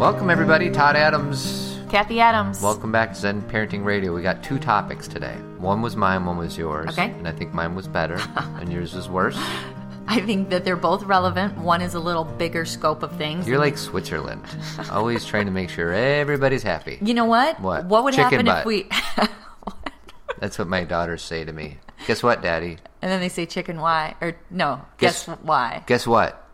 Welcome, everybody. Todd Adams. Kathy Adams. Welcome back to Zen Parenting Radio. We got two topics today. One was mine, one was yours. Okay. And I think mine was better, and yours was worse. I think that they're both relevant. One is a little bigger scope of things. You're like Switzerland, always trying to make sure everybody's happy. you know what? What? What would Chicken happen butt. if we? That's what my daughters say to me. Guess what, Daddy? and then they say chicken why or no? Guess, Guess- why? Guess what?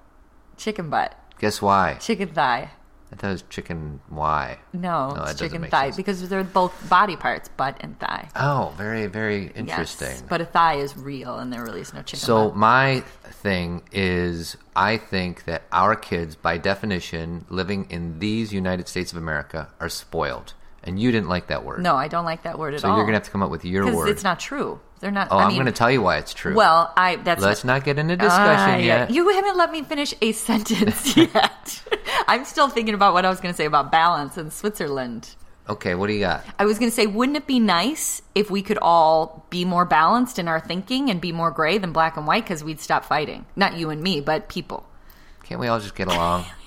Chicken butt, Guess why? chicken thigh. I thought it was chicken why. No, No, it's chicken thigh sense. because they're both body parts, butt and thigh. Oh, very, very interesting. Yes, but a thigh is real, and there really is no chicken. So butt. my thing is, I think that our kids, by definition, living in these United States of America, are spoiled. And you didn't like that word. no, I don't like that word at So all. So you're gonna have to come up with your word. it's not true. They're not. oh, I I'm gonna tell you why it's true. Well, I that's let's not get into discussion ah, yeah. yet. You haven't let me finish a sentence yet. I'm still thinking about what I was going to say about balance in Switzerland. okay, what do you got? I was going to say, wouldn't it be nice if we could all be more balanced in our thinking and be more gray than black and white because we'd stop fighting? Not you and me, but people. Can't we all just get along?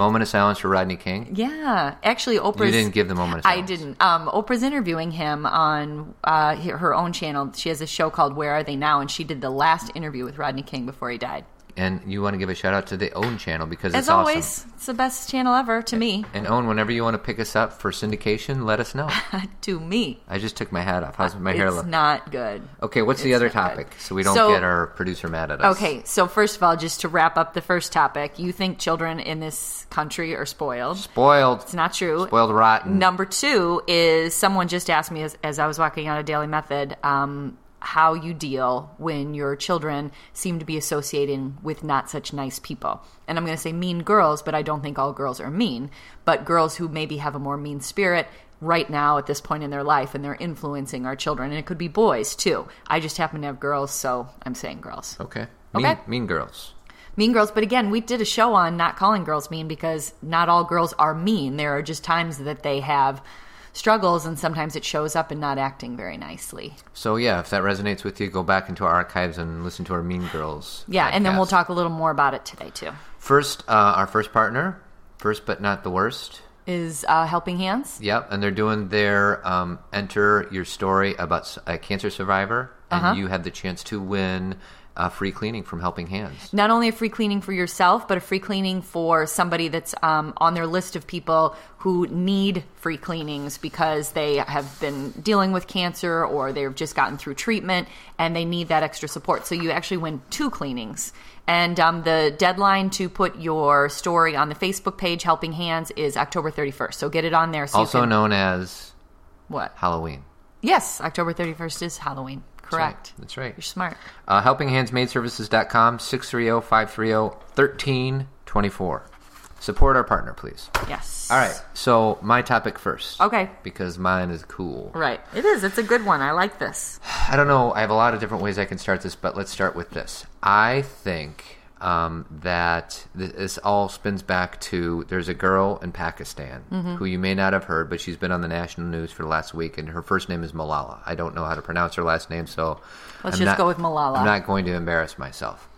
Moment of silence for Rodney King. Yeah, actually, Oprah. You didn't give the moment of I didn't. Um, Oprah's interviewing him on uh, her own channel. She has a show called Where Are They Now, and she did the last interview with Rodney King before he died. And you want to give a shout out to the OWN channel because As it's always, awesome. it's the best channel ever to me. And OWN, whenever you want to pick us up for syndication, let us know. to me. I just took my hat off. How's my hair it's look? not good. Okay, what's the other topic? good. So we don't So- get our producer mad at us. Okay, so first of all, just to wrap up the first topic, you think children in this country are spoiled. Spoiled. It's not true. Spoiled rotten. Number two is someone just asked me as, as I was walking out of Daily Method um, how you deal when your children seem to be associating with not such nice people. And I'm going to say mean girls, but I don't think all girls are mean. But girls who maybe have a more mean spirit right now at this point in their life and they're influencing our children. And it could be boys too. I just happen to have girls, so I'm saying girls. Okay. Mean, Okay. mean girls. Mean Girls, but again, we did a show on not calling girls mean because not all girls are mean. There are just times that they have struggles and sometimes it shows up in not acting very nicely. So yeah, if that resonates with you, go back into our archives and listen to our Mean Girls. Yeah, and then we'll talk a little more about it today too. First, uh, our first partner, first but not the worst. Is uh, Helping Hands? Yep, and they're doing their um, enter your story about a cancer survivor, and Uh-huh. you have the chance to win uh, free cleaning from Helping Hands. Not only a free cleaning for yourself, but a free cleaning for somebody that's um, on their list of people who need free cleanings because they have been dealing with cancer or they've just gotten through treatment and they need that extra support. So you actually win two cleanings. And um, the deadline to put your story on the Facebook page, Helping Hands, is October 31st. So get it on there. So Also can, known as what? Halloween. Yes, October 31st is Halloween. That's right. Correct. That's right. You're smart. Uh, HelpingHandsMaidServices.com, 630-530-1324. Support our partner, please. Yes. All right, so my topic first. Okay. Because mine is cool. Right. It is. It's a good one. I like this. I don't know. I have a lot of different ways I can start this, but let's start with this. I think um, that this all spins back to there's a girl in Pakistan Mm-hmm. who you may not have heard, but she's been on the national news for the last week, and her first name is Malala. I don't know how to pronounce her last name, so Let's I'm just not- go with Malala. I'm not going to embarrass myself.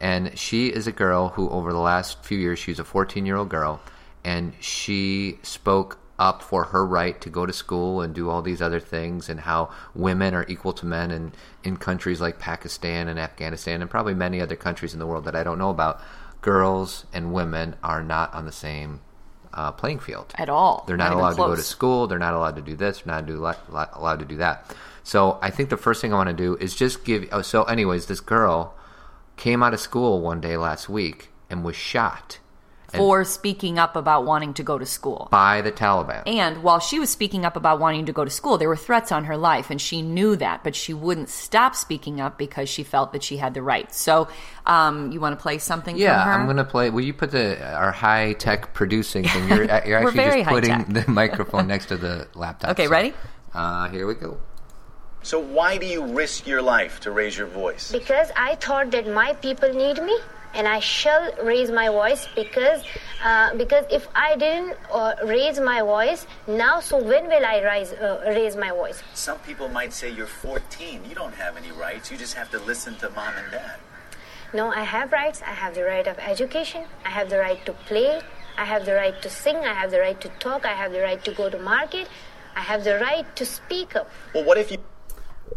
And she is a girl who, over the last few years, she's a 14 year old girl, and she spoke up for her right to go to school and do all these other things, and how women are equal to men, and in countries like Pakistan and Afghanistan, and probably many other countries in the world that I don't know about, girls and women are not on the same uh, playing field At all. they're not, even allowed to go to school. They're not allowed to do this. They're not do, allowed to do that. So I think the first thing I want to do is just give. Oh, so, anyways, this girl came out of school one day last week and was shot For speaking up about wanting to go to school. by the Taliban. And while she was speaking up about wanting to go to school, there were threats on her life, and she knew that, but she wouldn't stop speaking up because she felt that she had the right. So, um, you want to play something yeah, from her? I'm gonna play. Will you put the our high tech producing thing? You're, uh, you're actually just putting the microphone next to the laptop. Okay, So, ready? Uh, here we go. So why do you risk your life to raise your voice? because I thought that my people need me and I shall raise my voice because uh, because if I didn't uh, raise my voice now so when will I rise uh, raise my voice Some people might say you're 14. You don't have any rights. You just have to listen to mom and dad. no I have rights I have the right of education I have the right to play I have the right to sing. I have the right to talk. I have the right to go to market. I have the right to speak up. Well, what if you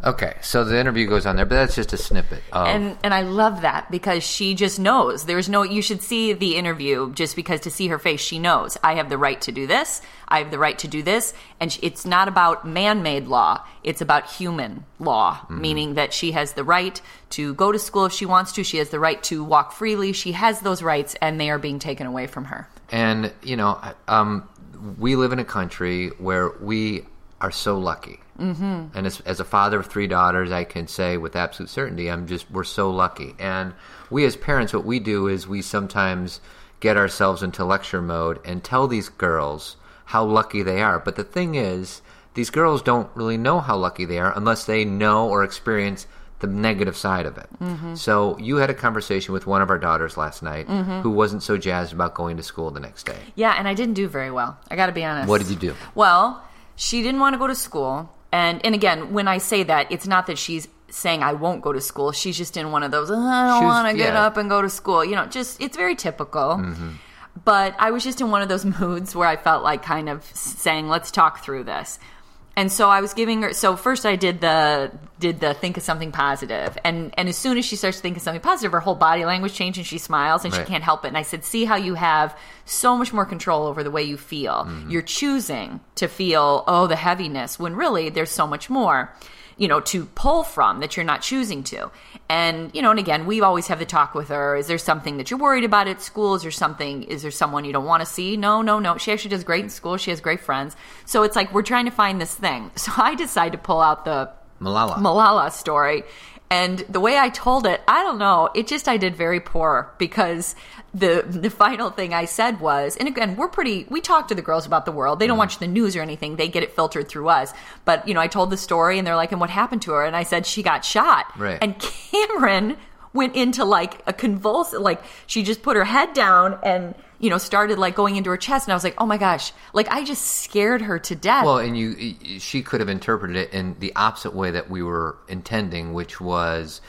Okay, so the interview goes on there, but that's just a snippet. Of, and and I love that because she just knows. There's no you should see the interview just because to see her face she knows I have the right to do this. I have the right to do this and it's not about man-made law. It's about human law, meaning that she has the right to go to school if she wants to. She has the right to walk freely. She has those rights and they are being taken away from her. and you know, um, we live in a country where we are so lucky. Mm-hmm. And as, as a father of three daughters, I can say with absolute certainty, I'm just we're so lucky. And we as parents, what we do is we sometimes get ourselves into lecture mode and tell these girls how lucky they are. But the thing is, these girls don't really know how lucky they are unless they know or experience the negative side of it. So you had a conversation with one of our daughters last night who wasn't so jazzed about going to school the next day. Yeah, and I didn't do very well. I got to be honest. What did you do? Well, she didn't want to go to school, and and again, when I say that, it's not that she's saying I won't go to school. She's just in one of those. "Oh, I don't want to get yeah. Mm-hmm. up and go to school. You know, just it's very typical. But I was just in one of those moods where I felt like kind of saying, "Let's talk through this." And so I was giving her. So first, I did the did the think of something positive, and and as soon as she starts to think of something positive, her whole body language changes, and she smiles, and Right. she can't help it. And I said, "See how you have so much more control over the way you feel. Mm-hmm. You're choosing to feel oh the heaviness when really there's so much more." You know, to pull from that you're not choosing to. And, you know, and again, we always have the talk with her. Is there something that you're worried about at school? Is there something, is there someone you don't want to see? No, no, no. She actually does great in school. She has great friends. So it's like we're trying to find this thing. So I decide to pull out the Malala. Malala story. And the way I told it, I don't know. It just I did very poor because the the final thing I said was, and again, we're pretty. We talk to the girls about the world. They don't mm-hmm. watch the news or anything. They get it filtered through us. But you know, I told the story, and they're like, "And what happened to her?" And I said she got shot. Right. And Cameron went into like a convulsive, like she just put her head down and you know started like going into her chest, and I was like, "Oh my gosh!" Like I just scared her to death. Well, and you, she could have interpreted it in the opposite way that we were intending, which was,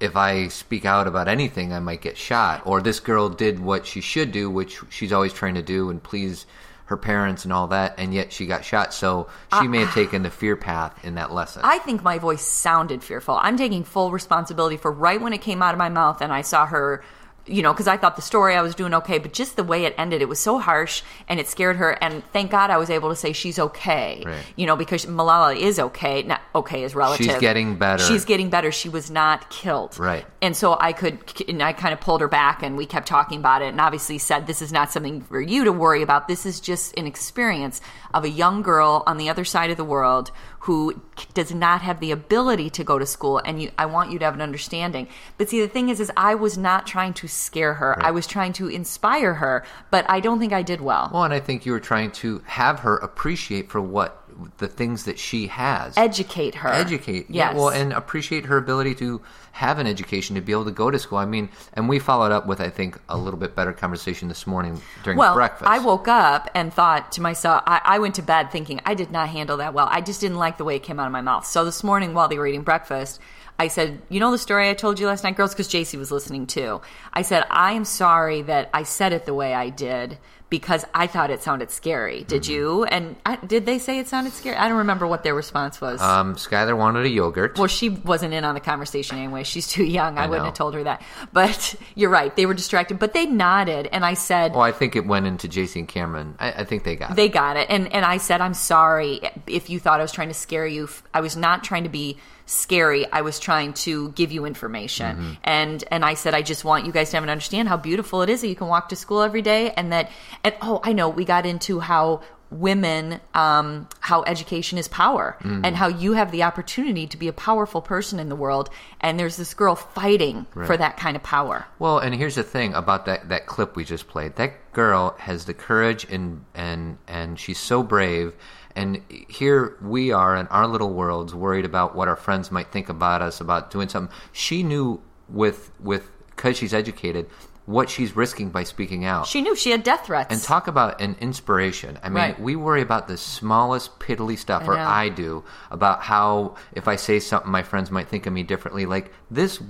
if I speak out about anything, I might get shot. Or this girl did what she should do, which she's always trying to do, and please her parents and all that, and yet she got shot. So she may have taken the fear path in that lesson. I think my voice sounded fearful. I'm taking full responsibility for right when it came out of my mouth and I saw her, you know, because I thought the story I was doing okay, but just the way it ended, it was so harsh and it scared her. And thank God I was able to say she's okay, Right. you know, because Malala is okay. Not okay is relative. She's getting better. She's getting better. She was not killed. Right. And so I could, and I kind of pulled her back and we kept talking about it and obviously said, this is not something for you to worry about. This is just an experience of a young girl on the other side of the world who does not have the ability to go to school. And you, I want you to have an understanding. But see, the thing is, is I was not trying to scare her. I was trying to inspire her, but I don't think I did well. well, and I think you were trying to have her appreciate for what the things that she has. Educate her. educate Yes. yeah well and appreciate her ability to have an education to be able to go to school i mean and we followed up with i think a little bit better conversation this morning during well, breakfast I woke up and thought to myself, I, I went to bed thinking I did not handle that well. I just didn't like the way it came out of my mouth. So this morning, while they were eating breakfast, I said, You know the story I told you last night, girls? Because JC was listening too. I said, I am sorry that I said it the way I did because I thought it sounded scary. Did Mm-hmm. you? And I, did they say it sounded scary? I don't remember what their response was. um skylar wanted a yogurt Well, she wasn't in on the conversation anyway. She's too young. I, I wouldn't know. have told her that. But you're right. They were distracted, but they nodded. And I said, well i think it went into jc and cameron i, I think they got it. they it got it. And and I said, I'm sorry if you thought I was trying to scare you. I was not trying to be scary. I was trying to give you information. Mm-hmm. And and I said, I just want you guys to have and understand how beautiful it is that you can walk to school every day, and that and oh, I know we got into how women um, how education is power Mm-hmm. and how you have the opportunity to be a powerful person in the world and there's this girl fighting for that kind of power well and here's the thing about that that clip we just played that girl has the courage and and and she's so brave and here we are in our little worlds worried about what our friends might think about us about doing something she knew with with because she's educated what she's risking by speaking out she knew she had death threats And talk about an inspiration. I mean, Right. we worry about the smallest piddly stuff, I or. I do, about how if I say something, my friends might think of me differently. Like this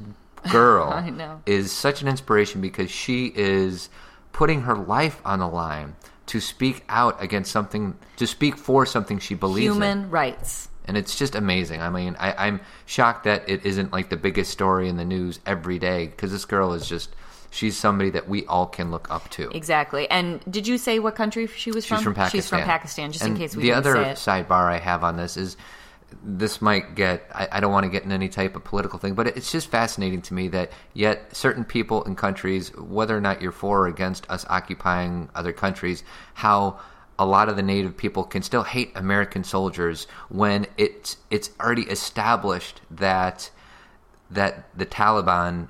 girl is such an inspiration because she is putting her life on the line to speak out against something, to speak for something she believes in Human rights. and it's just amazing. I mean, I, I'm shocked that it isn't like the biggest story in the news every day because this girl is just she's somebody that we all can look up to. Exactly. And did you say what country she was from? She's from Pakistan. She's from Pakistan, just And in case we the didn't other sidebar I have on this is this might get I, I don't want to get in any type of political thing, but it's just fascinating to me that yet certain people in countries, whether or not you're for or against us occupying other countries, how a lot of the native people can still hate American soldiers when it's it's already established that that the Taliban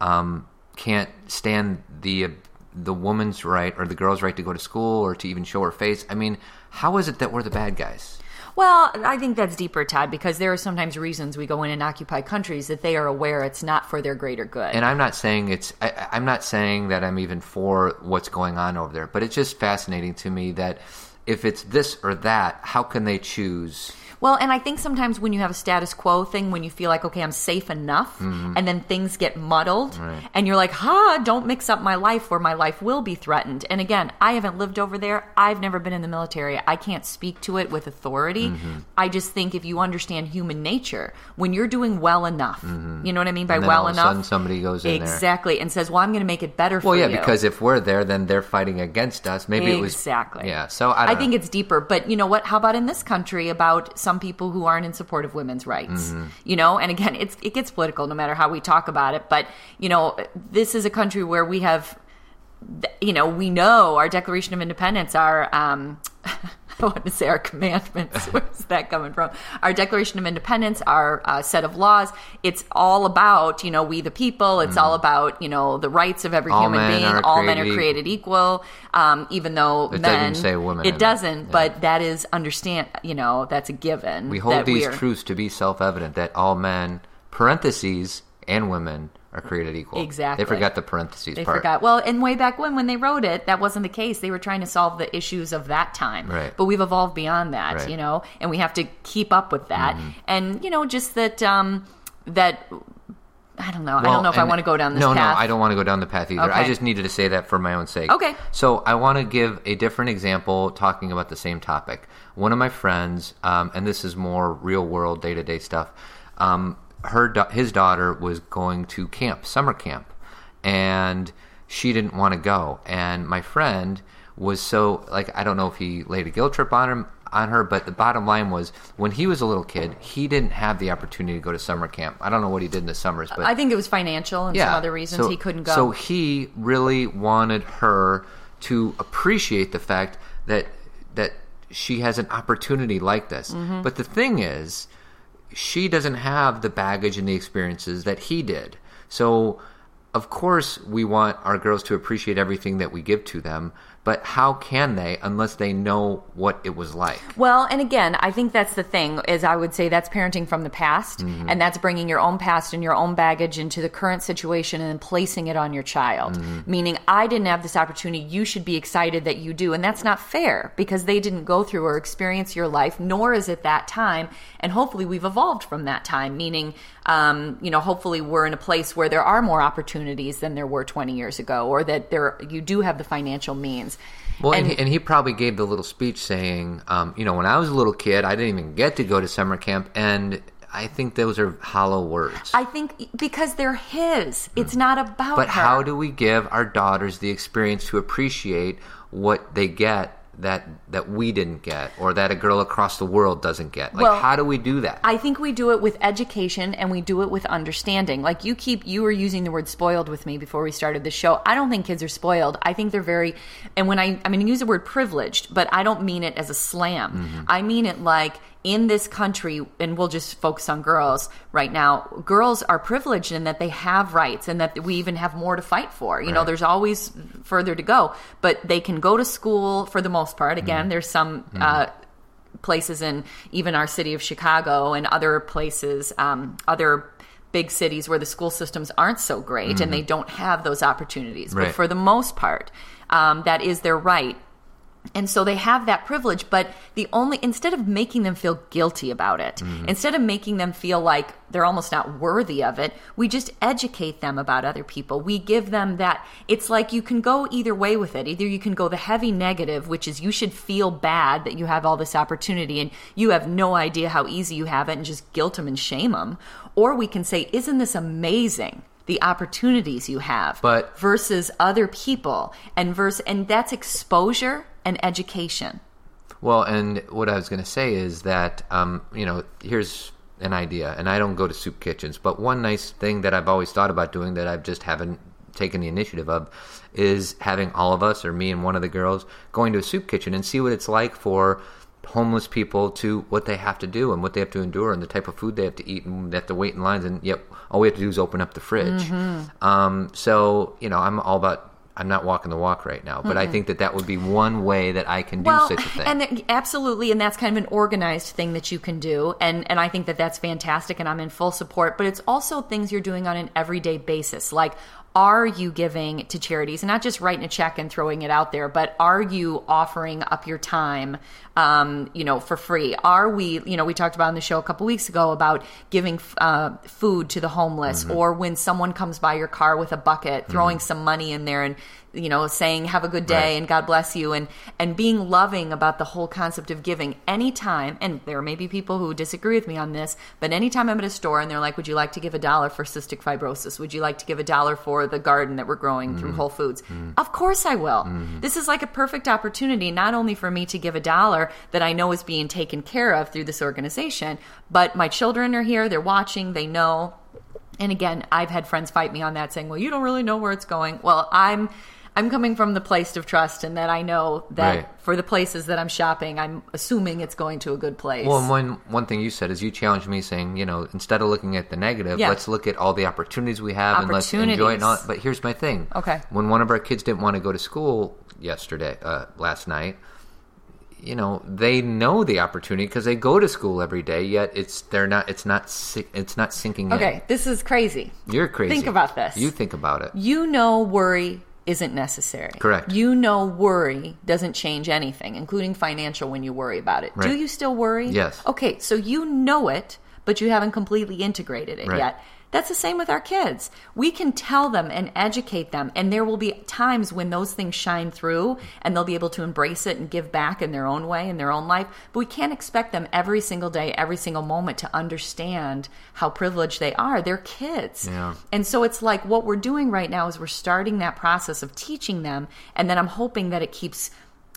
um, can't stand the the woman's right or the girl's right to go to school or to even show her face. I mean, how is it that we're the bad guys? Well, I think that's deeper, Todd, because there are sometimes reasons we go in and occupy countries that they are aware it's not for their greater good. And I'm not saying it's. I, I'm not saying that I'm even for what's going on over there, but it's just fascinating to me that if it's this or that, how can they choose? Well, and I think sometimes when you have a status quo thing, when you feel like, okay, I'm safe enough, Mm-hmm. and then things get muddled, and you're like, ha, don't mix up my life where my life will be threatened. And again, I haven't lived over there. I've never been in the military. I can't speak to it with authority. Mm-hmm. I just think if you understand human nature, when you're doing well enough, you know what I mean by Mm-hmm. Well all of a enough? somebody goes in there. exactly, and says, well, I'm going to make it better for you. Well, yeah, because if we're there, then they're fighting against us. Maybe it was exactly. Yeah, so I, don't think it's deeper. But you know what? How about in this country about some people who aren't in support of women's rights? Mm-hmm. You know, and again, it's it gets political no matter how we talk about it. But you know, this is a country where we have, you know, we know our Declaration of Independence, our um, I want to say our commandments. Where's that coming from? Our Declaration of Independence, our uh, set of laws. It's all about you know we the people. It's all about you know the rights of every Mm. All human being. all men are created equal. Um, even though It doesn't men say women it doesn't. Yeah. But that is understand. You know that's a given. we hold these are- truths to be self-evident that all men, parentheses, and women are created equal. Exactly. They forgot the parentheses They part. forgot. Well, and way back when, when they wrote it, that wasn't the case. They were trying to solve the issues of that time. Right. But we've evolved beyond that, Right. Mm-hmm. you know, and we have to keep up with that. And you know, just that um, that I don't know. I don't know if I want to go down this no, path. No, I don't want to go down the path either. I just needed to say that for my own sake. Okay. So I want to give a different example talking about the same topic. One of my friends, um, and this is more real world, day to day stuff. Um, her, his daughter was going to camp, summer camp, and she didn't want to go. And my friend was so like I don't know if he laid a guilt trip on him on her, but the bottom line was when he was a little kid, he didn't have the opportunity to go to summer camp. I don't know what he did in the summers, but I think it was financial and some other reasons so- he couldn't go. So he really wanted her to appreciate the fact that that she has an opportunity like this. Mm-hmm. But the thing is, she doesn't have the baggage and the experiences that he did. So of course we want our girls to appreciate everything that we give to them, but how can they unless they know what it was like? Well, and again, I think that's the thing is I would say that's parenting from the past Mm-hmm. and that's bringing your own past and your own baggage into the current situation and then placing it on your child. Mm-hmm. Meaning I didn't have this opportunity, you should be excited that you do and that's not fair because they didn't go through or experience your life nor is it that time and hopefully we've evolved from that time meaning um, you know hopefully we're in a place where there are more opportunities than there were 20 years ago or that there you do have the financial means. Well, and, And- he, and he probably gave the little speech saying, um, you know, when I was a little kid, I didn't even get to go to summer camp, and I think those are hollow words. I think because they're his. It's not about but her. how do we give our daughters the experience to appreciate what they get that that we didn't get, or that a girl across the world doesn't get? Like, Well, how do we do that? I think we do it with education and we do it with understanding. Like you keep you were using the word spoiled with me before we started the show. I don't think kids are spoiled. I think they're very and when I I mean use the word privileged, but I don't mean it as a slam. Mm-hmm. I mean it like in this country, and we'll just focus on girls right now, girls are privileged in that they have rights and that we even have more to fight for. You know, there's always further to go, but they can go to school for the most part. Again, Mm-hmm. there's some uh, places in even our city of Chicago and other places, um, other big cities where the school systems aren't so great and they don't have those opportunities. But Mm-hmm. For the most part, um, that is their right. And so they have that privilege, but the only, instead of making them feel guilty about it, mm-hmm. instead of making them feel like they're almost not worthy of it, we just educate them about other people. We give them that, it's like you can go either way with it. Either you can go the heavy negative, which is you should feel bad that you have all this opportunity and you have no idea how easy you have it and just guilt them and shame them. Or we can say, isn't this amazing? The opportunities you have But- versus other people and verse and that's exposure and education. Well, and what I was going to say is that, um, you know, here's an idea, and I don't go to soup kitchens, but one nice thing that I've always thought about doing that i've just haven't taken the initiative of is having all of us, or me and one of the girls, going to a soup kitchen and see what it's like for homeless people to what they have to do and what they have to endure and the type of food they have to eat and they have to wait in lines and yet all we have to do is open up the fridge. Um, so you know, I'm all about. I'm not walking the walk right now, but I think that that would be one way that I can do well such a thing. and there- absolutely and that's kind of an organized thing that you can do and and i think that that's fantastic and i'm in full support but it's also things you're doing on an everyday basis like are you giving to charities and not just writing a check and throwing it out there but are you offering up your time um, you know for free. Are we you know we talked about on the show a couple weeks ago about giving uh, food to the homeless mm-hmm. or when someone comes by your car with a bucket mm-hmm. throwing some money in there and you know saying have a good day Right. and God bless you. And and being loving about the whole concept of giving anytime and there may be people who disagree with me on this but anytime I'm at a store and they're like would you like to give a dollar for cystic fibrosis? Would you like to give a dollar for the garden that we're growing through mm-hmm. Whole Foods? Of course I will. This is like a perfect opportunity not only for me to give a dollar that I know is being taken care of through this organization but my children are here they're watching they know and again, I've had friends fight me on that, saying, "Well, you don't really know where it's going." Well, I'm I'm coming from the place of trust, and that I know that Right. for the places that I'm shopping, I'm assuming it's going to a good place. Well, and one one thing you said is you challenged me, saying, you know, instead of looking at the negative, Yeah. let's look at all the opportunities we have and let's enjoy it. All. But here's my thing. Okay. When one of our kids didn't want to go to school yesterday, uh, last night, you know, they know the opportunity because they go to school every day. Yet it's they're not. It's not. It's not sinking okay, this is crazy. You're crazy. Think about this. You think about it. You know, worry isn't necessary. Correct. You know, worry doesn't change anything, including financial. When you worry about it, do you still worry? Yes. Okay, so you know it, but you haven't completely integrated it Right. yet. That's the same with our kids. We can tell them and educate them, and there will be times when those things shine through and they'll be able to embrace it and give back in their own way, in their own life. But we can't expect them every single day, every single moment to understand how privileged they are. They're kids. Yeah. And so it's like what we're doing right now is we're starting that process of teaching them, and then I'm hoping that it keeps.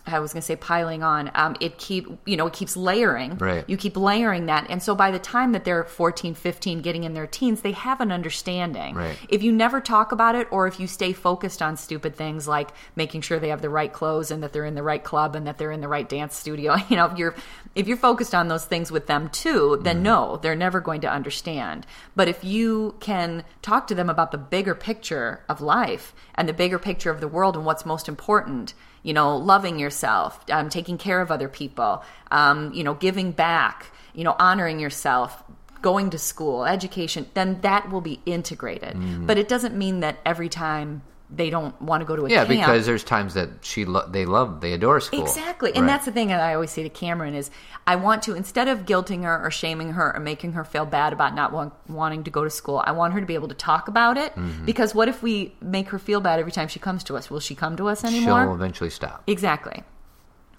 I was going to say piling on. Um, it keep you know it keeps layering. Right. You keep layering that, and so by the time that they're 14, 15, getting in their teens, they have an understanding. Right. If you never talk about it, or if you stay focused on stupid things like making sure they have the right clothes and that they're in the right club and that they're in the right dance studio, you know, if you're if you're focused on those things with them too, then no, they're never going to understand. But if you can talk to them about the bigger picture of life and the bigger picture of the world and what's most important, you know, loving yourself, um, taking care of other people, um, you know, giving back, you know, honoring yourself, going to school, education, then that will be integrated. Mm-hmm. But it doesn't mean that every time they don't want to go to a Yeah, camp. because there's times that she lo- they love they adore school. Exactly. And Right. that's the thing that I always say to Cameron is I want to instead of guilting her or shaming her or making her feel bad about not want, wanting to go to school, I want her to be able to talk about it Mm-hmm. because what if we make her feel bad every time she comes to us? Will she come to us anymore? she'll eventually stop. Exactly.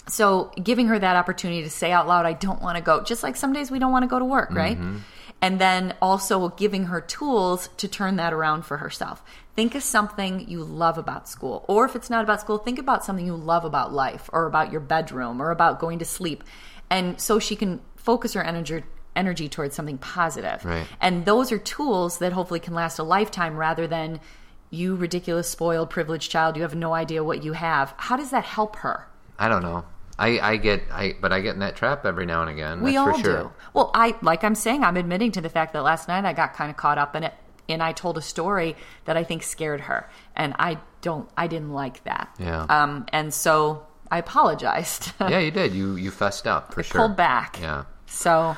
So giving her that opportunity to say out loud, I don't want to go, just like some days we don't want to go to work, right? And then also giving her tools to turn that around for herself. Think of something you love about school. Or if it's not about school, think about something you love about life or about your bedroom or about going to sleep. And so she can focus her energy energy towards something positive. Right. And those are tools that hopefully can last a lifetime rather than you ridiculous spoiled privileged child you have no idea what you have. How does that help her? I don't know. I, I get I but I get in that trap every now and again. We that's all for sure. do. Well, I like I'm saying I'm admitting to the fact that last night I got kind of caught up in it and I told a story that I think scared her and I don't I didn't like that. Yeah. Um and so I apologized. yeah, you did. You you fessed up for sure. Pulled back. Yeah. So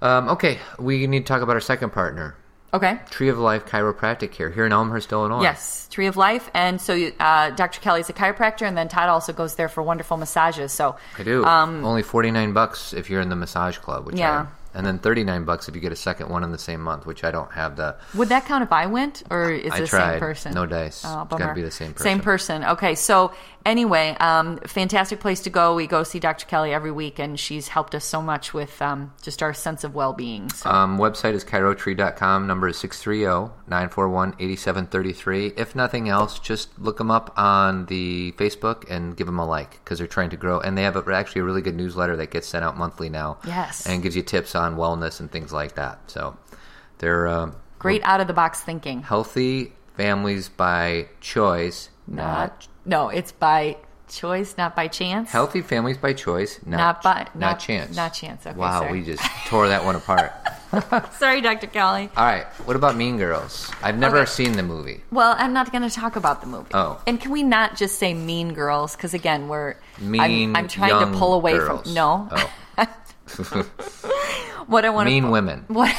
Um, okay, we need to talk about our second partner. Okay. Tree of Life Chiropractic Care here in Elmhurst, Illinois. Yes, Tree of Life, and so uh, Dr. Kelly's a chiropractor, and then Todd also goes there for wonderful massages. So I do. Um, Only forty nine bucks if you're in the massage club, which Yeah. I, and then thirty nine bucks if you get a second one in the same month, which I don't have the. would that count if I went, or is it the tried. same person? No dice. Oh, It's gotta be the same Same person. Okay, so anyway, um, fantastic place to go. We go see Dr. Kelly every week, and she's helped us so much with um, just our sense of well being. So. Um, website is chirotree.com. Number is oh, 630-941-8733. If nothing else, just look them up on the Facebook and give them a like because they're trying to grow. And they have a, actually a really good newsletter that gets sent out monthly now. Yes. And gives you tips on wellness and things like that. So they're um, Great out of the box thinking. healthy families by choice, not Not no, it's by choice, not by chance. healthy families by choice, not, Not by- not, not- chance. not chance. Okay, wow, sorry. we just tore that one apart. Sorry, Dr. Kelly. All right, what about Mean Girls? I've never Okay. seen the movie. Well, I'm not going to talk about the movie. Oh. and can we not just say Mean Girls? Because again, we're Mean I'm, I'm trying to pull away girls. from no. Oh. what I want mean to women. what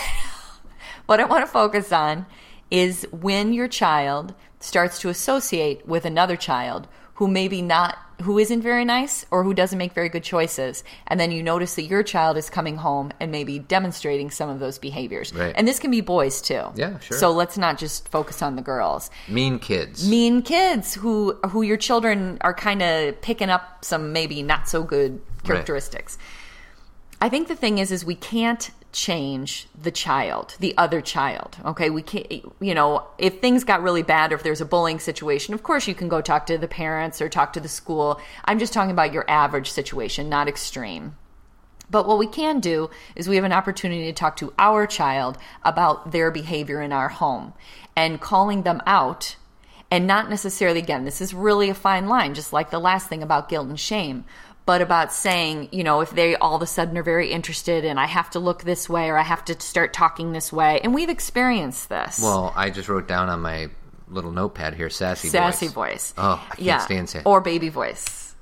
what I want to focus on is when your child starts to associate with another child who maybe not who isn't very nice or who doesn't make very good choices and then you notice that your child is coming home and maybe demonstrating some of those behaviors Right. and this can be boys too Yeah, sure. so let's not just focus on the girls Mean kids. mean kids who who your children are kind of picking up some maybe not so good characteristics. I think the thing is is we can't change the child, the other child. Okay, we can't you know, if things got really bad or if there's a bullying situation, of course you can go talk to the parents or talk to the school. I'm just talking about your average situation, not extreme. But what we can do is we have an opportunity to talk to our child about their behavior in our home and calling them out. And not necessarily, again, this is really a fine line, just like the last thing about guilt and shame, but about saying, you know, if they all of a sudden are very interested and I have to look this way or I have to start talking this way. And we've experienced this. Well, I just wrote down on my little notepad here, sassy, voice. sassy voice. voice. Oh, I can't yeah. stand sassy. Or baby voice.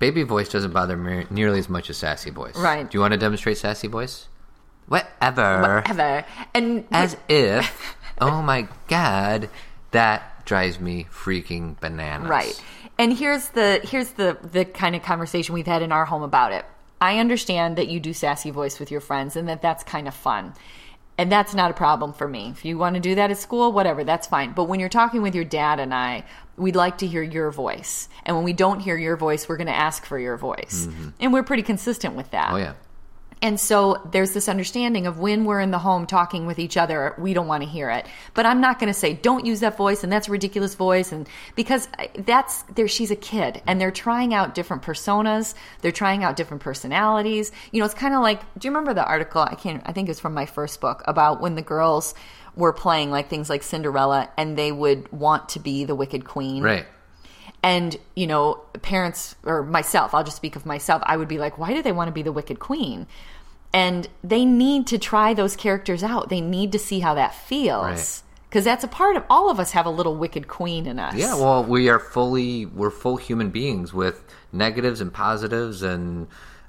Baby voice doesn't bother me nearly as much as sassy voice. Right. Do you want to demonstrate sassy voice? Whatever. Whatever. And As if, oh my god, that drives me freaking bananas. Right. And here's the here's the the kind of conversation we've had in our home about it. I understand that you do sassy voice with your friends and that that's kind of fun. And that's not a problem for me. If you want to do that at school, whatever, that's fine. But when you're talking with your dad and I, we'd like to hear your voice. And when we don't hear your voice, we're going to ask for your voice. Mm-hmm. And we're pretty consistent with that. Oh yeah. And so there's this understanding of when we're in the home talking with each other, we don't want to hear it. But I'm not going to say don't use that voice and that's a ridiculous voice and because uh, that's there she's a kid and they're trying out different personas, they're trying out different personalities. You know, it's kind of like do you remember the article I can't I think it's from my first book about when the girls were playing like things like Cinderella and they would want to be the wicked queen. Right. And, you know, parents, or myself, I'll just speak of myself, I would be like, why do they want to be the Wicked Queen? And they need to try those characters out. They need to see how that feels. Right. Because that's a part of all of us have a little Wicked Queen in us. Yeah, well, we are fully we're full human beings with negatives and positives and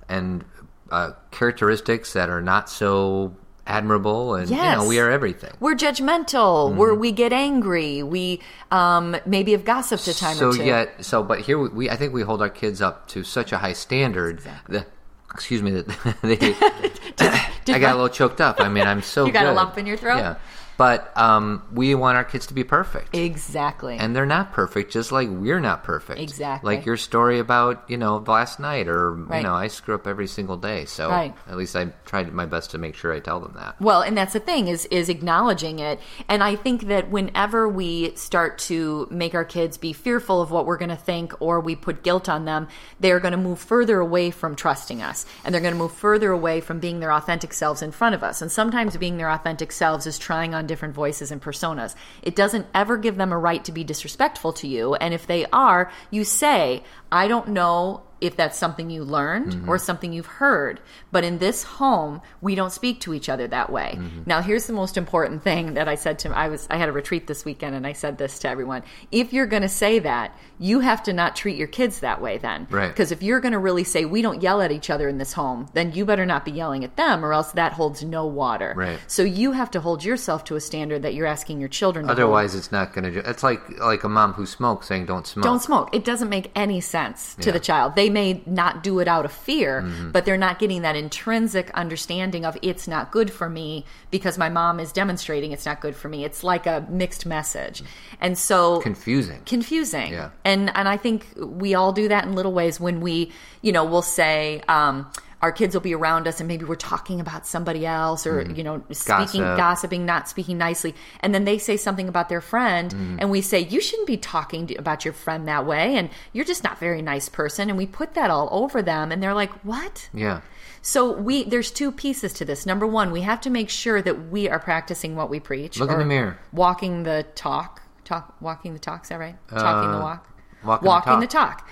and uh, characteristics that are not so admirable, and you know we are everything. We're judgmental. We're, we get angry. We um, maybe have gossiped a time so or two. yet, so but here we, we I think we hold our kids up to such a high standard. That, excuse me, that they, I got a little choked up. I mean, I'm so You got a good. lump in your throat? Yeah, but um, we want our kids to be perfect. Exactly. and they're not perfect just like we're not perfect Exactly. like your story about you know last night or Right. you know i screw up every single day so Right. at least i tried my best to make sure i tell them that Well, and that's the thing is is acknowledging it. And I think that whenever we start to make our kids be fearful of what we're going to think or we put guilt on them, they're going to move further away from trusting us. And they're going to move further away from being their authentic selves in front of us. And sometimes being their authentic selves is trying on different voices and personas. It doesn't ever give them a right to be disrespectful to you. And if they are, you say, "I don't know if that's something you learned Mm-hmm. or something you've heard. But in this home, we don't speak to each other that way. Mm-hmm. Now, here's the most important thing that I said to I was I had a retreat this weekend and I said this to everyone. If you're going to say that, you have to not treat your kids that way then. Right. Because if you're going to really say we don't yell at each other in this home, then you better not be yelling at them or else that holds no water. Right. So you have to hold yourself to a standard that you're asking your children to hold. Otherwise, it's not going to. do It's like like a mom who smokes saying don't smoke. Don't smoke. It doesn't make any sense to Yeah. the child. They may not do it out of fear, Mm-hmm. but they're not getting that intrinsic understanding of it's not good for me because my mom is demonstrating it's not good for me. It's like a mixed message. And so Confusing. confusing. Yeah. And and I think we all do that in little ways when we, you know, we'll say um our kids will be around us and maybe we're talking about somebody else or you know speaking Gossip. gossiping not speaking nicely and then they say something about their friend Mm-hmm. and we say you shouldn't be talking to, about your friend that way and you're just not a very nice person and we put that all over them and they're like what Yeah. so we there's two pieces to this. Number one, we have to make sure that we are practicing what we preach. Look in the mirror. Walking the talk. Talk walking the talk, is that right? Talking the Uh, walk. walking the the talk.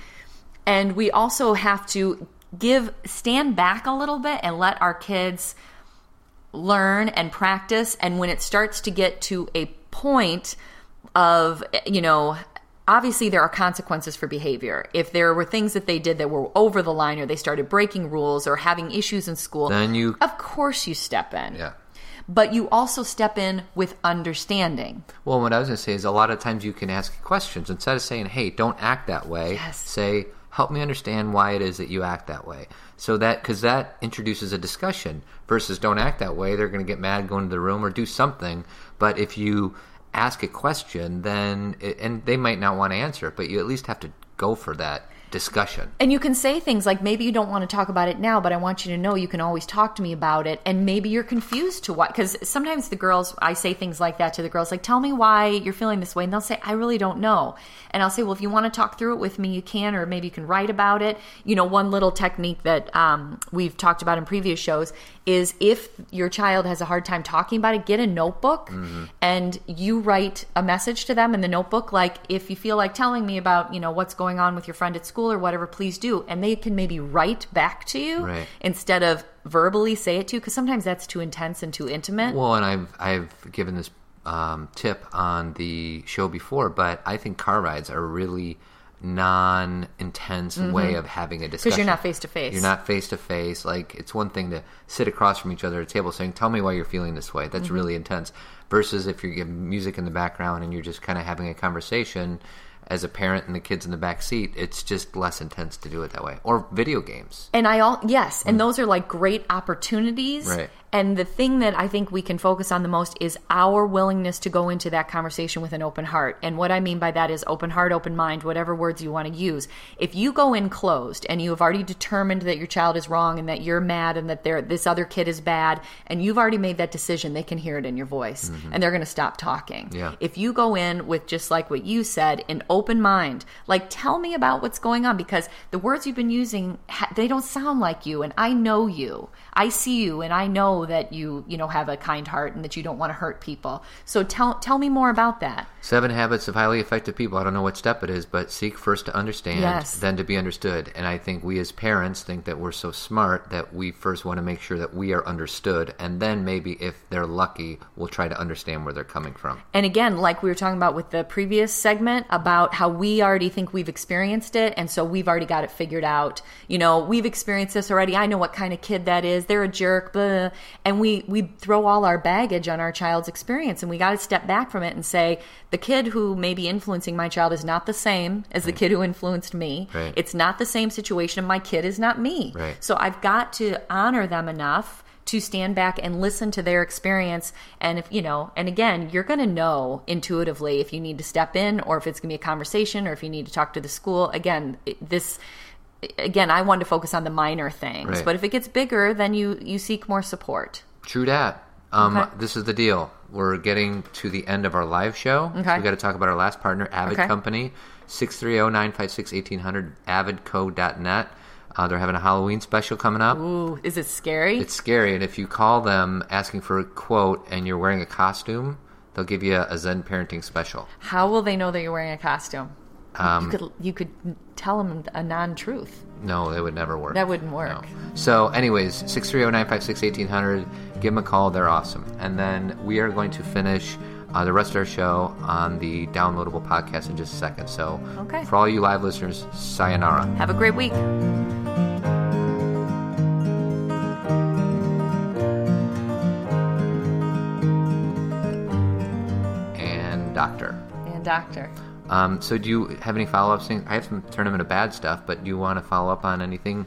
And we also have to give stand back a little bit and let our kids learn and practice and when it starts to get to a point of you know obviously there are consequences for behavior if there were things that they did that were over the line or they started breaking rules or having issues in school Then you- of course you step in Yeah. but you also step in with understanding Well, what I was going to say is a lot of times you can ask questions instead of saying, "Hey, don't act that way." Yes. Say, "Help me understand why it is that you act that way." So that because that introduces a discussion versus don't act that way. They're going to get mad, go into the room, or do something. But if you ask a question, then it, and they might not want to answer it, but you at least have to go for that discussion. And you can say things like, maybe you don't want to talk about it now, but I want you to know you can always talk to me about it. And maybe you're confused to why. Because sometimes the girls, I say things like that to the girls, like, tell me why you're feeling this way. And they'll say, I really don't know. And I'll say, well, if you want to talk through it with me, you can, or maybe you can write about it. You know, one little technique that um, we've talked about in previous shows is if your child has a hard time talking about it, get a notebook and you write a message to them in the notebook. Like, if you feel like telling me about, you know, what's going on with your friend at school or whatever, please do. And they can maybe write back to you Right. instead of verbally say it to you because sometimes that's too intense and too intimate. Well, and I've I've given this um, tip on the show before, but I think car rides are a really non-intense way of having a discussion Mm-hmm. you're not face-to-face. You're not face to face. Like it's one thing to sit across from each other at a table saying, "Tell me why you're feeling this way." That's Mm-hmm. really intense. Versus if you're giving music in the background and you're just kind of having a conversation as a parent and the kids in the back seat, it's just less intense to do it that way. Or video games. And I all yes, and mm. those are like great opportunities. Right. And the thing that I think we can focus on the most is our willingness to go into that conversation with an open heart. And what I mean by that is open heart, open mind, whatever words you want to use. If you go in closed and you have already determined that your child is wrong and that you're mad and that they're, this other kid is bad, and you've already made that decision, they can hear it in your voice mm-hmm. and they're going to stop talking. Yeah. If you go in with just like what you said, an open mind, like tell me about what's going on because the words you've been using, they don't sound like you, and I know you. I see you, and I know that you, you know, have a kind heart and that you don't want to hurt people. So tell tell me more about that. Seven Habits of Highly Effective People. I don't know what step it is, but seek first to understand, Yes. then to be understood. And I think we as parents think that we're so smart that we first want to make sure that we are understood, and then maybe if they're lucky, we'll try to understand where they're coming from. And again, like we were talking about with the previous segment about how we already think we've experienced it. And so we've already got it figured out. You know, we've experienced this already. I know what kind of kid that is. They're a jerk. Blah. And we, we throw all our baggage on our child's experience. And we got to step back from it and say, the kid who may be influencing my child is not the same as the kid who influenced me. Right. It's not the same situation. My kid is not me. Right. So I've got to honor them enough to stand back and listen to their experience and if you know and again you're going to know intuitively if you need to step in or if it's going to be a conversation or if you need to talk to the school again this again i wanted to focus on the minor things Right. but if it gets bigger then you you seek more support True dat. Um, Okay. This is the deal. We're getting to the end of our live show. Okay. we got to talk about our last partner, Avid Okay. Company, 630-956-1800, avidco.net. Uh, they're having a Halloween special coming up. ooh is it scary It's scary, and if you call them asking for a quote and you're wearing a costume, they'll give you a, a Zen parenting special. how will they know that you're wearing a costume you could you could tell them a non-truth. No, it would never work. That wouldn't work. No. So, anyways, 630-956-1800. Give them a call. They're awesome. And then we are going to finish uh, the rest of our show on the downloadable podcast in just a second. So, Okay. for all you live listeners, sayonara. Have a great week. And doctor. And doctor. Um, so, do you have any follow up things? I have some tournament of bad stuff, but do you want to follow up on anything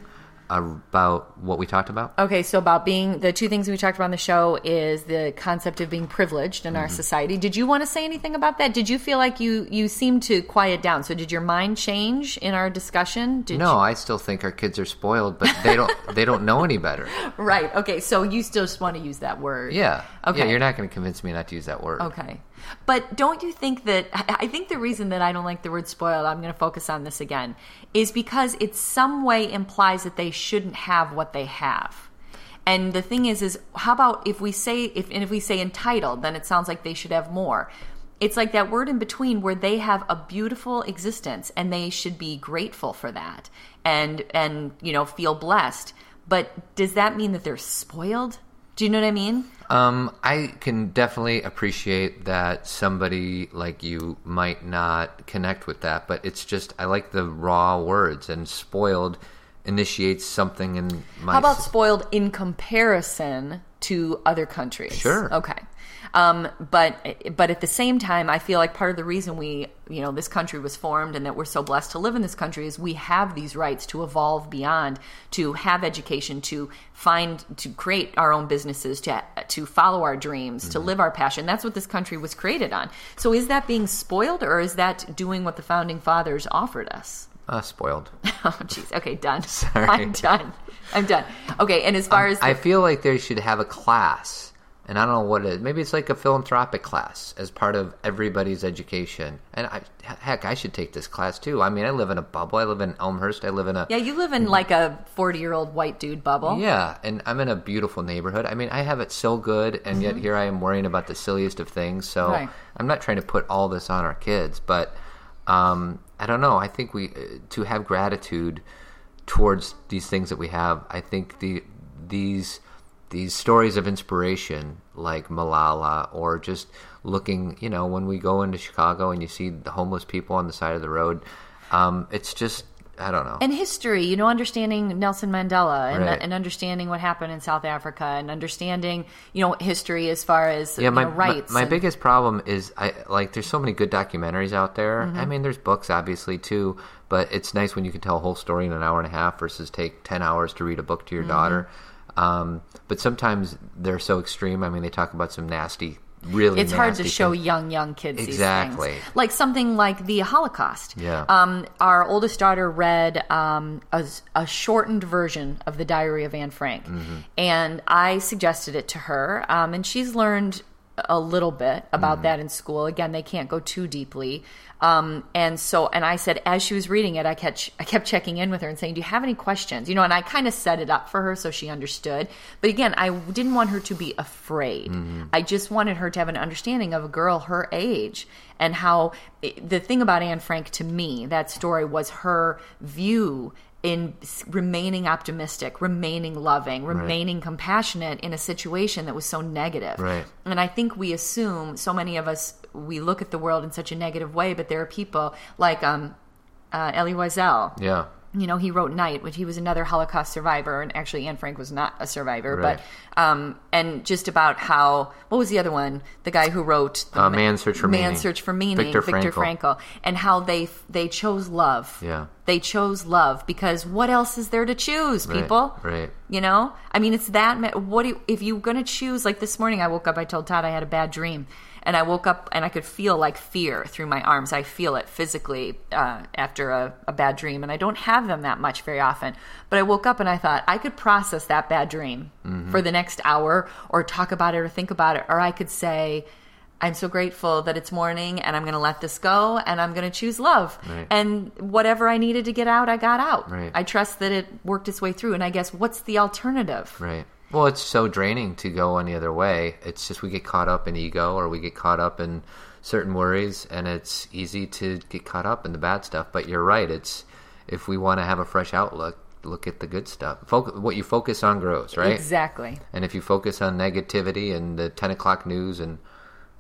about what we talked about? Okay, so about being the two things we talked about on the show is the concept of being privileged in our Mm-hmm. society. Did you want to say anything about that? Did you feel like you you seemed to quiet down? So did your mind change in our discussion? Did No, you- I still think our kids are spoiled, but they don't. they don't know any better. right. Okay, so you still just want to use that word. Yeah. Okay. Yeah, you're not going to convince me not to use that word. Okay. But don't you think that I think the reason that I don't like the word spoiled, I'm going to focus on this again, is because it some way implies that they shouldn't have what they have. And the thing is is how about if we say if and if we say entitled, then it sounds like they should have more. It's like that word in between where they have a beautiful existence and they should be grateful for that and and you know feel blessed. But does that mean that they're spoiled? Do you know what I mean? Um, I can definitely appreciate that somebody like you might not connect with that, but it's just I like the raw words, and spoiled initiates something in my. How about spoiled in comparison to other countries? Sure. Okay. Um, but but at the same time, I feel like part of the reason we you know this country was formed and that we're so blessed to live in this country is we have these rights to evolve beyond, to have education, to find, to create our own businesses, to to follow our dreams, Mm-hmm. to live our passion. That's what this country was created on. So is that being spoiled, or is that doing what the founding fathers offered us? uh, spoiled? Oh, jeez. Okay, done. Sorry. I'm done. I'm done. Okay, and as far as the- I feel like they should have a class, and I don't know what it is. Maybe it's like a philanthropic class as part of everybody's education. And I, heck, I should take this class too. I mean, I live in a bubble. I live in Elmhurst. I live in a Yeah, you live in like a 40 year old white dude bubble. Yeah, and I'm in a beautiful neighborhood. I mean, I have it so good, and yet here I am worrying about the silliest of things. So Mm-hmm. Right. I'm not trying to put all this on our kids, but um, I don't know. I think we uh, to have gratitude towards these things that we have. I think the these these stories of inspiration, like Malala, or just looking, you know, when we go into Chicago and you see the homeless people on the side of the road, um, it's just I don't know. And history, you know, understanding Nelson Mandela and, Right. and understanding what happened in South Africa and understanding, you know, history as far as yeah, my, know, rights. My, my and- biggest problem is I like. There's so many good documentaries out there. Mm-hmm. I mean, there's books obviously too, but it's nice when you can tell a whole story in an hour and a half versus take ten hours to read a book to your Mm-hmm. daughter. Um, but sometimes they're so extreme. I mean, they talk about some nasty, really. it's hard to show young young kids Exactly. these things. like something like the holocaust Yeah. um, our oldest daughter read um, a, a shortened version of the diary of anne frank Mm-hmm. and i suggested it to her um, and she's learned a little bit about Mm-hmm. that in school. Again they can't go too deeply. Um, and so and i said as she was reading it i kept i kept checking in with her and saying do you have any questions? You know and i kind of set it up for her so she understood. But again i didn't want her to be afraid. Mm-hmm. i just wanted her to have an understanding of a girl her age and how the thing about anne frank to me that story was her view in remaining optimistic, remaining loving, remaining compassionate in a situation that was so negative. Right. And I think we assume so many of us we look at the world in such a negative way, but there are people like um, uh, Elie Wiesel. Yeah. You know, he wrote Night, which he was another Holocaust survivor, and actually Anne Frank was not a survivor, Right. but um, and just about how what was the other one? The guy who wrote the Uh, Ma- Man's Search for Man's Meaning. Search for Meaning, Viktor Viktor Frankl. Frankl, and how they they chose love. Yeah. They chose love because what else is there to choose, people? right. You know, I mean, it's that. What do you, if you're going to choose? Like this morning, I woke up. I told Todd I had a bad dream, and I woke up and I could feel like fear through my arms. I feel it physically uh, after a, a bad dream, and I don't have them that much very often. But I woke up and I thought I could process that bad dream Mm-hmm. for the next hour, or talk about it, or think about it, or I could say. I'm so grateful that it's morning and I'm going to let this go and I'm going to choose love. Right. And whatever I needed to get out, I got out. Right. I trust that it worked its way through. And I guess what's the alternative? Right. Well, it's so draining to go any other way. It's just we get caught up in ego or we get caught up in certain worries, and it's easy to get caught up in the bad stuff. But you're right. It's if we want to have a fresh outlook, look at the good stuff. Foc- what you focus on grows, right? Exactly. And if you focus on negativity and the 10 o'clock news and,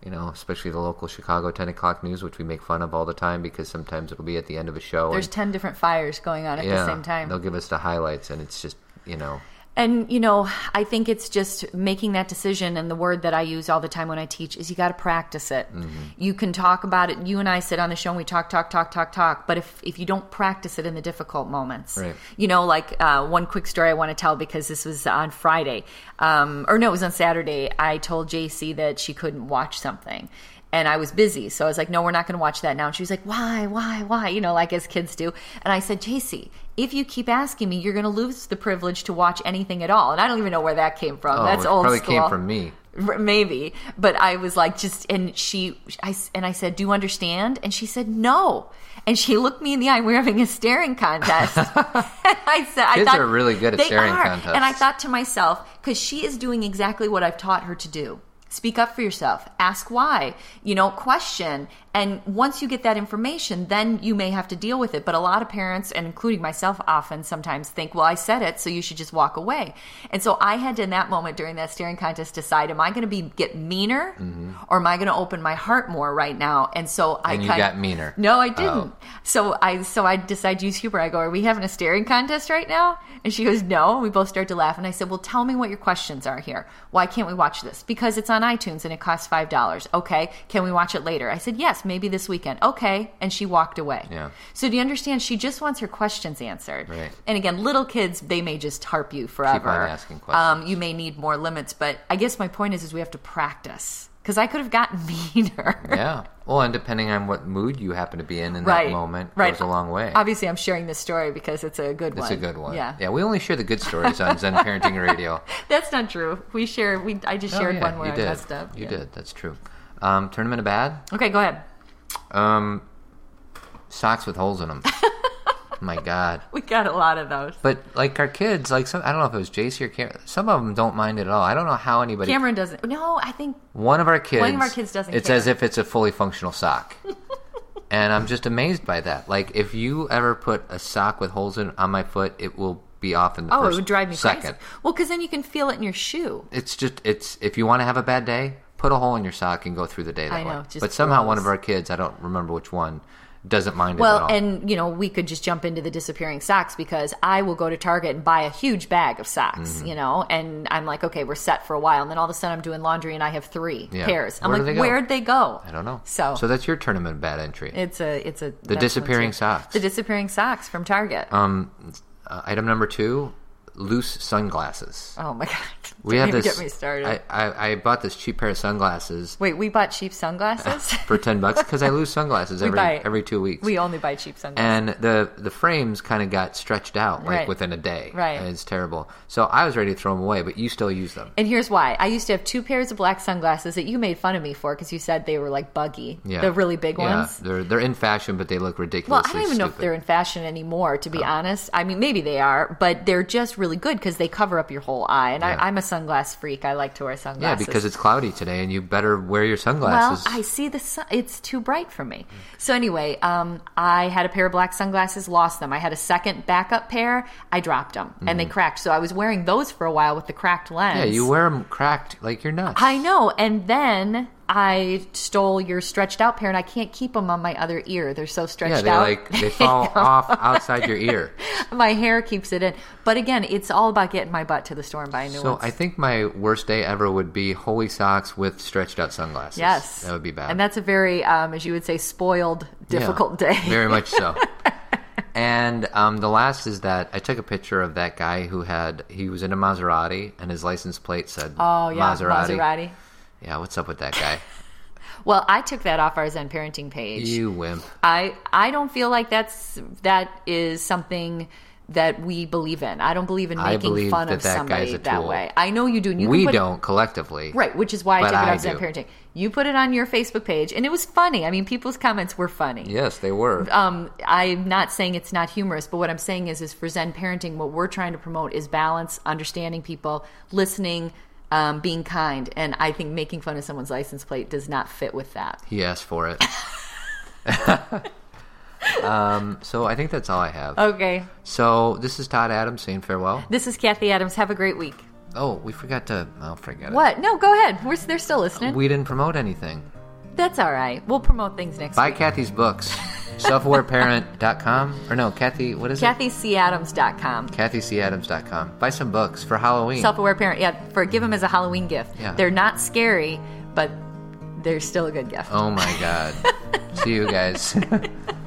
you know, especially the local Chicago 10 o'clock news, which we make fun of all the time because sometimes it'll be at the end of a show. There's and, 10 different fires going on at the same time. They'll give us the highlights and it's just, you know, And, you know, I think it's just making that decision. And the word that I use all the time when I teach is you got to practice it. Mm-hmm. You can talk about it. You and I sit on the show and we talk, talk, talk, talk, talk. But if, if you don't practice it in the difficult moments, Right. you know, like uh, one quick story I want to tell because this was on Friday, um, or no, it was on Saturday. I told JC that she couldn't watch something. And I was busy. So I was like, no, we're not going to watch that now. And she was like, why, why, why? You know, like as kids do. And I said, JC, if you keep asking me, you're going to lose the privilege to watch anything at all. And I don't even know where that came from. oh, That's old probably school came from me. Maybe but i was like just and she i and i said do you understand and she said no and she looked me in the eye we are having a staring contest and i said i Kids thought are really good at staring are. contests. and i thought to myself because she is doing exactly what i've taught her to do speak up for yourself. Ask why. You know question. And once you get that information then you may have to deal with it. But a lot of parents and including myself often sometimes think well i said it so you should just walk away. And so i had to in that moment during that staring contest decide am i going to be get meaner mm-hmm. or am i going to open my heart more right now? And so i And you got meaner. no i didn't. Oh. so i so i decided to use humor i go are we having a staring contest right now? And she goes no. And we both start to laugh. And i said well tell me what your questions are here. Why can't we watch this? Because it's on itunes and it costs five dollars. Okay can we watch it later? I said yes maybe this weekend. Okay and she walked away. Yeah. so do you understand? She just wants her questions answered. Right. and again little kids they may just harp you forever. Asking questions. um, you may need more limits but i guess my point is is we have to practice. Because i could have gotten meaner. Yeah. Well, and depending on what mood you happen to be in in right that moment right goes a long way. obviously i'm sharing this story because it's a good It's one It's a good one. yeah Yeah, we only share the good stories on Zen Parenting Radio. that's not true we share we i just Oh, shared yeah, one where you i did. messed up You Yeah. did. That's true. Um, tournament of bad. okay go ahead Um, socks with holes in them. My God. we got a lot of those But like our kids, like some, I don't know if it was JC or Cameron. Some of them don't mind it at all. I don't know how anybody. cameron doesn't no i think One of our kids. One of our kids doesn't It's care. as if it's a fully functional sock. and I'm just amazed by that. Like if you ever put a sock with holes in on my foot, it will be off in the oh it would drive me second. crazy well because then you can feel it in your shoe It's just it's if you want to have a bad day, put a hole in your sock and go through the day that I know, way. But somehow one of our kids, I don't remember which one, doesn't mind it at Well, and you know, we could just jump into the disappearing socks because I will go to Target and buy a huge bag of socks, Mm-hmm. you know, and I'm like, okay, we're set for a while, and then all of a sudden I'm doing laundry and I have three Yeah. pairs. I'm Where like, they where'd they go? I don't know. So, so that's your tournament bad entry. it's a it's a The disappearing socks. The disappearing socks from Target. um, uh, item number two, loose sunglasses. oh my god! We have this. Get me started. I, I, I bought this cheap pair of sunglasses Wait, we bought cheap sunglasses. for ten bucks because I lose sunglasses every buy- every two weeks. we only buy cheap sunglasses. and the the frames kind of got stretched out like Right. within a day. Right. and it's terrible. So I was ready to throw them away, but you still use them. And here's why. I used to have two pairs of black sunglasses that you made fun of me for because you said they were like buggy. Yeah, The really big Yeah, ones. They're they're in fashion, but they look ridiculous. Well. I don't even know if they're in fashion anymore, to be Oh. honest. I mean, maybe they are, but they're just really good because they cover up your whole eye. And Yeah. I, I'm a sunglass freak. I like to wear sunglasses. Yeah, because it's cloudy today, and you better wear your sunglasses. well. I see the sun. It's too bright for me. So anyway, um, I had a pair of black sunglasses, lost them. I had a second backup pair. I dropped them, and they cracked. So I was wearing those for a while with the cracked lens. Mm. yeah, you wear them cracked like you're nuts. I know. And then I stole your stretched out pair, and I can't keep them on my other ear. They're so stretched yeah, they out. like they fall off outside your ear. my hair keeps it in. But again, it's all about getting my butt to the store and buying new So ones. So I think my worst day ever would be holy socks with stretched out sunglasses. yes, that would be bad. And that's a very, um, as you would say, spoiled, Yeah, difficult day. Very much so. and um, the last is that I took a picture of that guy who had he was in a Maserati and his license plate said Oh yeah, Maserati. Maserati. Yeah, what's up with that guy? Well, I took that off our Zen parenting page. you wimp. I I don't feel like that's that is something that we believe in. I don't believe in making believe fun that of that somebody that way. I know you do. And you we don't collectively. Right, which is why I took it off Zen parenting. You put it on your Facebook page, and it was funny. I mean, people's comments were funny. Yes, they were. um, I'm not saying it's not humorous, but what I'm saying is, is for Zen parenting, what we're trying to promote is balance, understanding people, listening, um, being kind, and I think making fun of someone's license plate does not fit with that. He asked for it. um, so I think that's all I have. Okay, So this is Todd Adams saying farewell. this is Cathy Adams. Have a great week. Oh, we forgot to. I'll forget it. What? No, go ahead. We're, they're still listening. We didn't promote anything. That's all right. We'll promote things next Buy week. Cathy's books. Selfawareparent.com. Or no, Cathy, what is it? CathyCAdams.com. CathyCAdams.com. Buy some books for Halloween. Self-aware parent. Yeah, for give them as a Halloween gift. Yeah. They're not scary, but they're still a good gift. oh my God. See you guys.